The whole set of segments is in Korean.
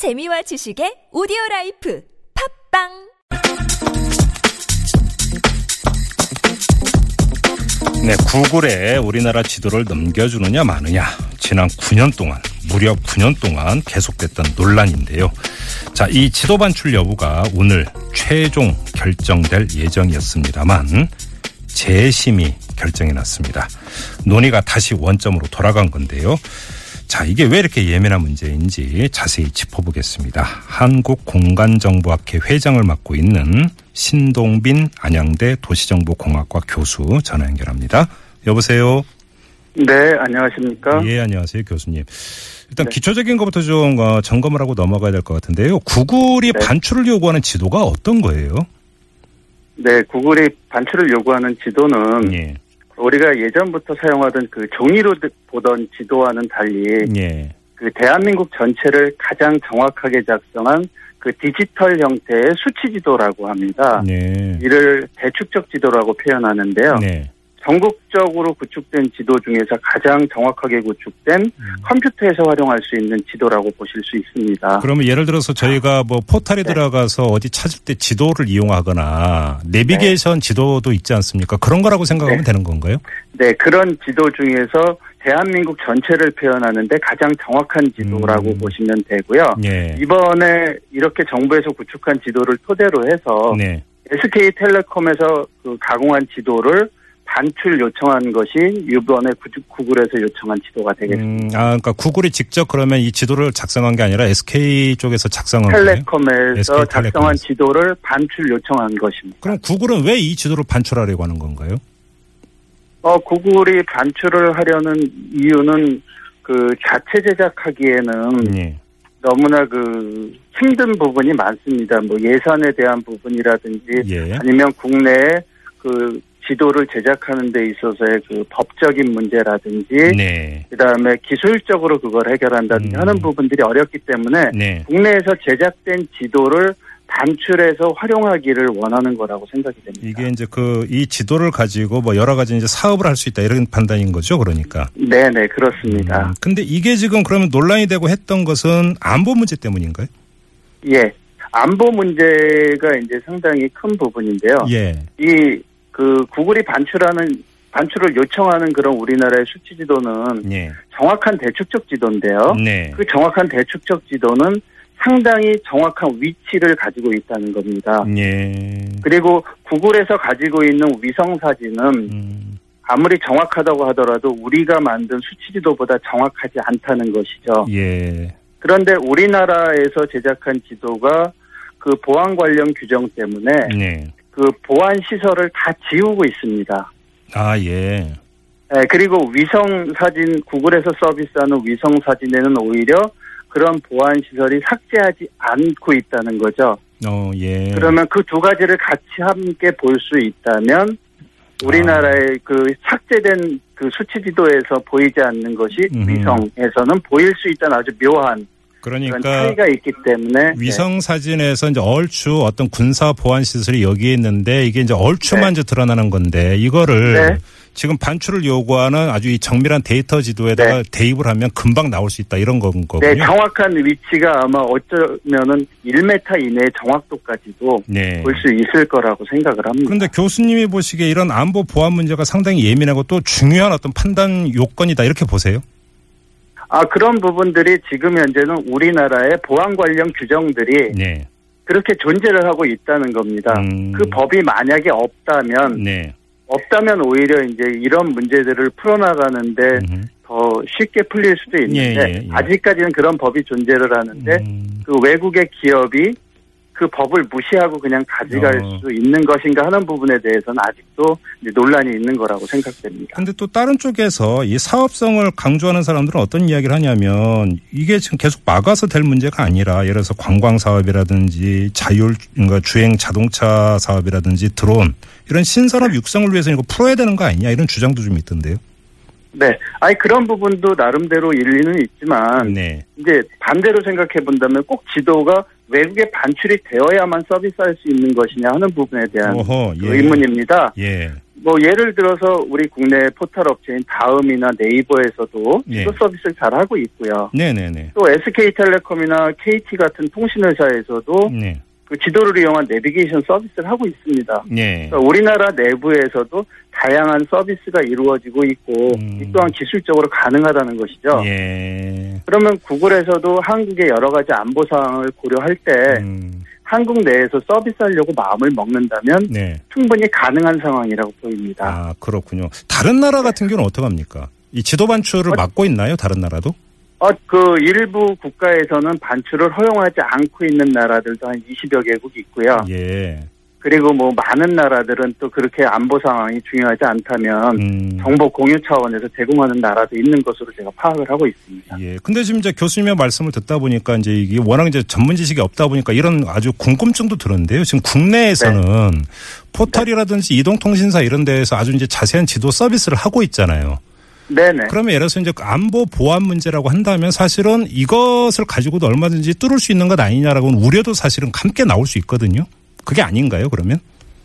재미와 지식의 오디오 life 팟빵 네, 구글에 우리나라 지도를 넘겨주느냐 마느냐 지난 9년 동안 무려 9년 동안 계속됐던 논란인데요. 자, 이 지도 반출 여부가 오늘 최종 결정될 예정이었습니다만 재심이 결정이 났습니다. 논의가 다시 원점으로 돌아간 건데요. 자, 이게 왜 이렇게 예민한 문제인지 자세히 짚어보겠습니다. 한국공간정보학회 회장을 맡고 있는 신동빈 안양대 도시정보공학과 교수 전화 연결합니다. 여보세요? 네, 안녕하십니까? 예, 안녕하세요, 교수님. 일단 기초적인 것부터 좀 어, 점검을 하고 넘어가야 될 것 같은데요. 구글이 네. 반출을 요구하는 지도가 어떤 거예요? 네, 구글이 반출을 요구하는 지도는 예, 우리가 예전부터 사용하던 그 종이로 보던 지도와는 달리 예, 그 대한민국 전체를 가장 정확하게 작성한 그 디지털 형태의 수치 지도라고 합니다. 네, 이를 대축적 지도라고 표현하는데요. 네, 전국적으로 구축된 지도 중에서 가장 정확하게 구축된 컴퓨터에서 활용할 수 있는 지도라고 보실 수 있습니다. 그러면 예를 들어서 저희가 뭐 포털에 네. 들어가서 어디 찾을 때 지도를 이용하거나 내비게이션 지도도 있지 않습니까? 그런 거라고 생각하면 네. 되는 건가요? 네, 그런 지도 중에서 대한민국 전체를 표현하는데 가장 정확한 지도라고 음. 보시면 되고요. 예. 이번에 이렇게 정부에서 구축한 지도를 토대로 해서 네. SK텔레콤에서 그 가공한 지도를 반출 요청한 것이 이번에 구- 구글에서 요청한 지도가 되겠습니다. 음, 아, 그러니까 구글이 직접 그러면 이 지도를 작성한 게 아니라 SK 쪽에서 작성한 거예요? 텔레콤에서 SK 작성한. 지도를 반출 요청한 것입니다. 그럼 구글은 왜 이 지도를 반출하려고 하는 건가요? 어, 구글이 반출을 하려는 이유는 그 자체 제작하기에는 예. 너무나 그 힘든 부분이 많습니다. 뭐 예산에 대한 부분이라든지 예. 아니면 국내에 그 지도를 제작하는 데 있어서의 그 법적인 문제라든지 네. 그다음에 기술적으로 그걸 해결한다든지 음. 하는 부분들이 어렵기 때문에 네. 국내에서 제작된 지도를 반출해서 활용하기를 원하는 거라고 생각이 됩니다. 이게 이제 그 이 지도를 가지고 뭐 여러 가지 이제 사업을 할 수 있다 이런 판단인 거죠, 그러니까. 네, 네, 그렇습니다. 음, 근데 이게 지금 그러면 논란이 되고 했던 것은 안보 문제 때문인가요? 예. 안보 문제가 이제 상당히 큰 부분인데요. 예. 이 그 구글이 반출하는 반출을 요청하는 그런 우리나라의 수치 지도는 예. 정확한 대축적 지도인데요. 네. 그 정확한 대축적 지도는 상당히 정확한 위치를 가지고 있다는 겁니다. 예. 그리고 구글에서 가지고 있는 위성 사진은 음, 아무리 정확하다고 하더라도 우리가 만든 수치 지도보다 정확하지 않다는 것이죠. 예. 그런데 우리나라에서 제작한 지도가 그 보안 관련 규정 때문에 네. 그 보안 시설을 다 지우고 있습니다. 아, 예. 예, 그리고 위성 사진 구글에서 서비스하는 위성 사진에는 오히려 그런 보안 시설이 삭제하지 않고 있다는 거죠. 어, 예. 그러면 그 두 가지를 같이 함께 볼 수 있다면 우리나라의 그 삭제된 그 수치 지도에서 보이지 않는 것이 음흠. 위성에서는 보일 수 있다는 아주 묘한 그러니까 차이가 있기 때문에 위성 사진에서 이제 얼추 어떤 군사 보안 시설이 여기에 있는데 이게 이제 얼추만 네. 이제 드러나는 건데 이거를 네. 지금 반출을 요구하는 아주 이 정밀한 데이터 지도에다가 대입을 하면 금방 나올 수 있다 이런 건 네, 거군요. 정확한 위치가 아마 어쩌면은 1m 이내의 정확도까지도 네. 볼 수 있을 거라고 생각을 합니다. 그런데 교수님이 보시기에 이런 안보 보안 문제가 상당히 예민하고 또 중요한 어떤 판단 요건이다 이렇게 보세요. 아 그런 부분들이 지금 현재는 우리나라의 보안 관련 규정들이 네. 그렇게 존재를 하고 있다는 겁니다. 음. 그 법이 만약에 없다면 네. 없다면 오히려 이제 이런 문제들을 풀어나가는데 음흠. 더 쉽게 풀릴 수도 있는데 예, 예, 예. 아직까지는 그런 법이 존재를 하는데 음. 그 외국의 기업이 그 법을 무시하고 그냥 가져갈 어. 수 있는 것인가 하는 부분에 대해서는 아직도 논란이 있는 거라고 생각됩니다. 근데 또 다른 쪽에서 이 사업성을 강조하는 사람들은 어떤 이야기를 하냐면 이게 지금 계속 막아서 될 문제가 아니라 예를 들어서 관광 사업이라든지 자율 그러니까 주행 자동차 사업이라든지 드론 이런 신산업 육성을 위해서 이거 풀어야 되는 거 아니냐 이런 주장도 좀 있던데요. 네, 아니 그런 부분도 나름대로 일리는 있지만 네. 이제 반대로 생각해 본다면 꼭 지도가 외국에 반출이 되어야만 서비스할 수 있는 것이냐 하는 부분에 대한 어허, 예. 의문입니다. 예. 뭐 예를 들어서 우리 국내 포털 업체인 다음이나 네이버에서도 예. 지도 서비스를 잘 하고 있고요. 네네네. 또 SK텔레콤이나 KT 같은 통신 회사에서도 네. 그 지도를 이용한 내비게이션 서비스를 하고 있습니다. 예. 그러니까 우리나라 내부에서도 다양한 서비스가 이루어지고 있고 음. 이 또한 기술적으로 가능하다는 것이죠. 예. 그러면 구글에서도 한국의 여러 가지 안보 사항을 고려할 때 음, 한국 내에서 서비스하려고 마음을 먹는다면 네. 충분히 가능한 상황이라고 보입니다. 아, 그렇군요. 다른 나라 같은 경우는 어떻게 합니까? 이 지도 반출을 어, 막고 있나요? 다른 나라도? 어, 그 일부 국가에서는 반출을 허용하지 않고 있는 나라들도 한 20여 개국 있고요. 예. 그리고 뭐 많은 나라들은 또 그렇게 안보 상황이 중요하지 않다면 음. 정보 공유 차원에서 제공하는 나라도 있는 것으로 제가 파악을 하고 있습니다. 예. 근데 지금 이제 교수님의 말씀을 듣다 보니까 이제 이게 워낙 이제 전문 지식이 없다 보니까 이런 아주 궁금증도 들었는데요. 지금 국내에서는 네. 포털이라든지 이동통신사 이런 데에서 아주 이제 자세한 지도 서비스를 하고 있잖아요. 네네. 그러면 예를 들어서 이제 그 안보 보안 문제라고 한다면 사실은 이것을 가지고도 얼마든지 뚫을 수 있는 것 아니냐라고는 우려도 사실은 함께 나올 수 있거든요. 그게 아닌가요, 그러면?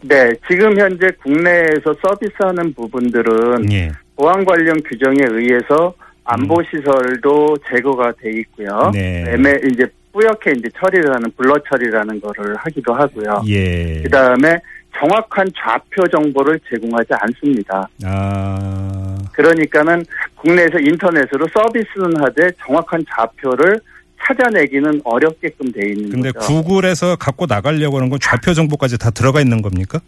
네, 지금 현재 국내에서 서비스하는 부분들은 예. 보안 관련 규정에 의해서 안보 시설도 제거가 돼 있고요. 음. 네. 애매 이제 뿌옇게 이제 처리를 하는 블러 처리라는 거를 하기도 하고요. 예. 그 다음에 정확한 좌표 정보를 제공하지 않습니다. 아. 그러니까는 국내에서 인터넷으로 서비스는 하되 정확한 좌표를 찾아내기는 어렵게끔 돼 있는 근데 거죠. 구글에서 갖고 나가려고 하는 건 좌표 정보까지 다 들어가 있는 겁니까?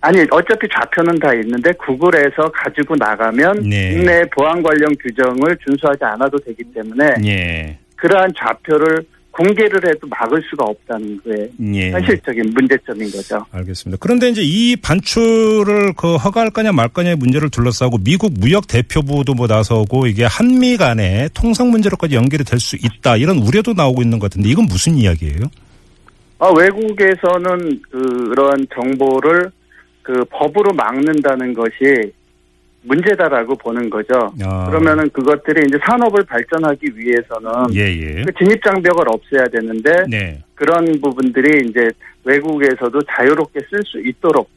아니 어차피 좌표는 다 있는데 구글에서 가지고 나가면 네. 국내 보안 관련 규정을 준수하지 않아도 되기 때문에 예. 그러한 좌표를 공개를 해도 막을 수가 없다는 게 예. 현실적인 문제점인 거죠. 알겠습니다. 그런데 이제 이 반출을 그 허가할 거냐 말 거냐의 문제를 둘러싸고 미국 무역 대표부도 뭐 나서고 이게 한미 간의 통상 문제로까지 연결이 될 수 있다 이런 우려도 나오고 있는 것 같은데 이건 무슨 이야기예요? 아, 외국에서는 그러한 정보를 그 법으로 막는다는 것이 문제다라고 보는 거죠. 아. 그러면은 그것들이 이제 산업을 발전하기 위해서는 예 예. 그 진입 장벽을 없애야 되는데 네. 그런 부분들이 이제 외국에서도 자유롭게 쓸 수 있도록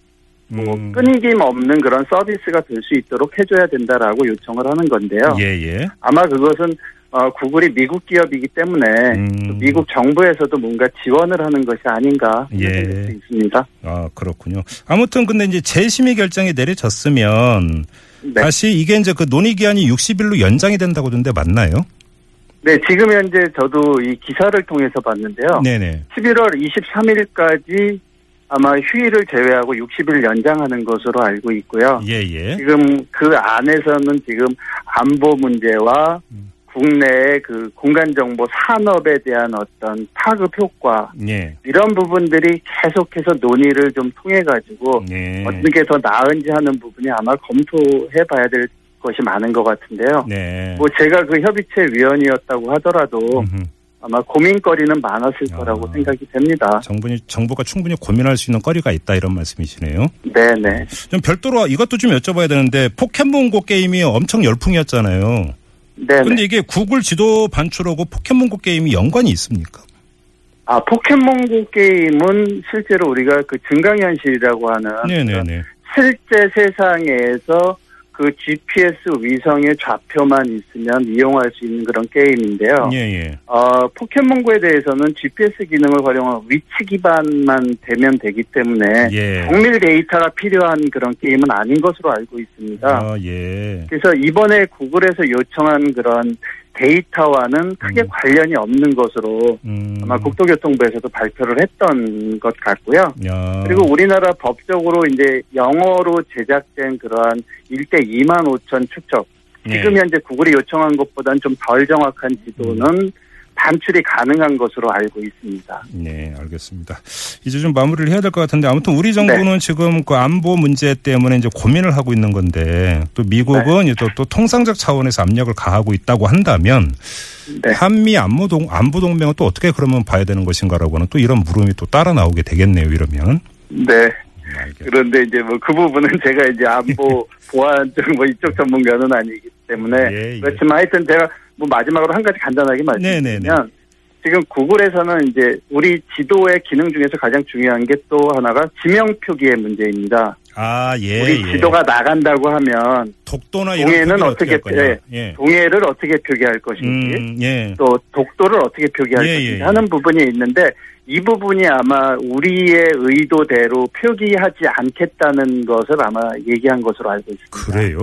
뭐 음. 끊임김 없는 그런 서비스가 될 수 있도록 해줘야 된다라고 요청을 하는 건데요. 예 예. 아마 그것은 어, 구글이 미국 기업이기 때문에 음. 그 미국 정부에서도 뭔가 지원을 하는 것이 아닌가 예. 생각할 수 있습니다. 아 그렇군요. 아무튼 근데 이제 재심의 결정이 내려졌으면 네. 다시 이게 이제 그 논의 기한이 60일로 연장이 된다고 하던데 맞나요? 네, 지금 현재 저도 이 기사를 통해서 봤는데요. 네네. 11월 23일까지 아마 휴일을 제외하고 60일 연장하는 것으로 알고 있고요. 예예. 지금 그 안에서는 지금 안보 문제와 음. 국내의 그 공간 정보 산업에 대한 어떤 파급 효과 예. 이런 부분들이 계속해서 논의를 좀 통해 가지고 예. 어떻게 더 나은지 하는 부분이 아마 검토해 봐야 될 것이 많은 것 같은데요. 네. 뭐 제가 그 협의체 위원이었다고 하더라도 음흠. 아마 고민거리는 많았을 거라고 아. 생각이 됩니다. 정부니 정부가 충분히 고민할 수 있는 거리가 있다 이런 말씀이시네요. 네네. 좀 별도로 이것도 좀 여쭤봐야 되는데 포켓몬고 게임이 엄청 열풍이었잖아요. 네네. 근데 이게 구글 지도 반출하고 포켓몬고 게임이 연관이 있습니까? 아 포켓몬고 게임은 실제로 우리가 그 증강현실이라고 하는 네네네. 실제 세상에서 그 GPS 위성의 좌표만 있으면 이용할 수 있는 그런 게임인데요. 예 예. 어, 포켓몬고에 대해서는 GPS 기능을 활용한 위치 기반만 되면 되기 때문에 예. 정밀 데이터가 필요한 그런 게임은 아닌 것으로 알고 있습니다. 아 예. 그래서 이번에 구글에서 요청한 그런 데이터와는 크게 음. 관련이 없는 것으로 음. 아마 국토교통부에서도 발표를 했던 것 같고요. 야. 그리고 우리나라 법적으로 이제 영어로 제작된 그러한 일대 2만 5천 축적. 지금 예. 현재 구글이 요청한 것보다는 좀 덜 정확한 지도는 반출이 가능한 것으로 알고 있습니다. 네, 알겠습니다. 이제 좀 마무리를 해야 될 것 같은데 아무튼 우리 정부는 네. 지금 그 안보 문제 때문에 이제 고민을 하고 있는 건데 또 미국은 네. 또, 또 통상적 차원에서 압력을 가하고 있다고 한다면 네. 한미 안보 동 안보 동맹은 또 어떻게 그러면 봐야 되는 것인가라고는 또 이런 물음이 또 따라 나오게 되겠네요. 이러면. 네. 알겠습니다. 그런데 이제 뭐 그 부분은 제가 이제 안보 보안 쪽뭐 이쪽 전문가는 아니기 때문에 예, 예. 그렇지만 하여튼 제가 뭐 마지막으로 한 가지 간단하게. 말씀드리면 지금 구글에서는 이제 우리 지도의 기능 중에서 가장 중요한 게 또 하나가 지명 표기의 문제입니다. 아, 예. 우리 예. 지도가 나간다고 하면 독도나 동해는 어떻게 할 거냐. 예, 예. 동해를 어떻게 표기할 것인지 음, 예. 또 독도를 어떻게 표기할 예, 것인지. 하는 부분이 있는데 이 부분이 아마 우리의 의도대로 표기하지 않겠다는 것을 아마 얘기한 것으로 알고 있습니다. 그래요?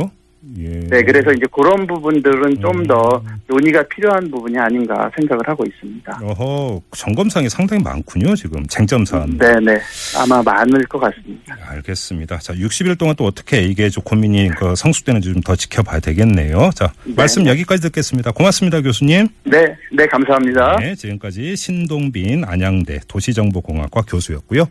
예. 네, 그래서 이제 그런 부분들은 좀 음. 더 논의가 필요한 부분이 아닌가 생각을 하고 있습니다. 어허, 점검상이 상당히 많군요, 지금. 쟁점 사안. 네, 네. 아마 많을 것 같습니다. 알겠습니다. 자, 60일 동안 또 어떻게 이게 좀 고민이 그 성숙되는지 좀 더 지켜봐야 되겠네요. 자, 네, 말씀 네. 여기까지 듣겠습니다. 고맙습니다, 교수님. 네, 네, 감사합니다. 네, 지금까지 신동빈 안양대 도시정보공학과 교수였고요.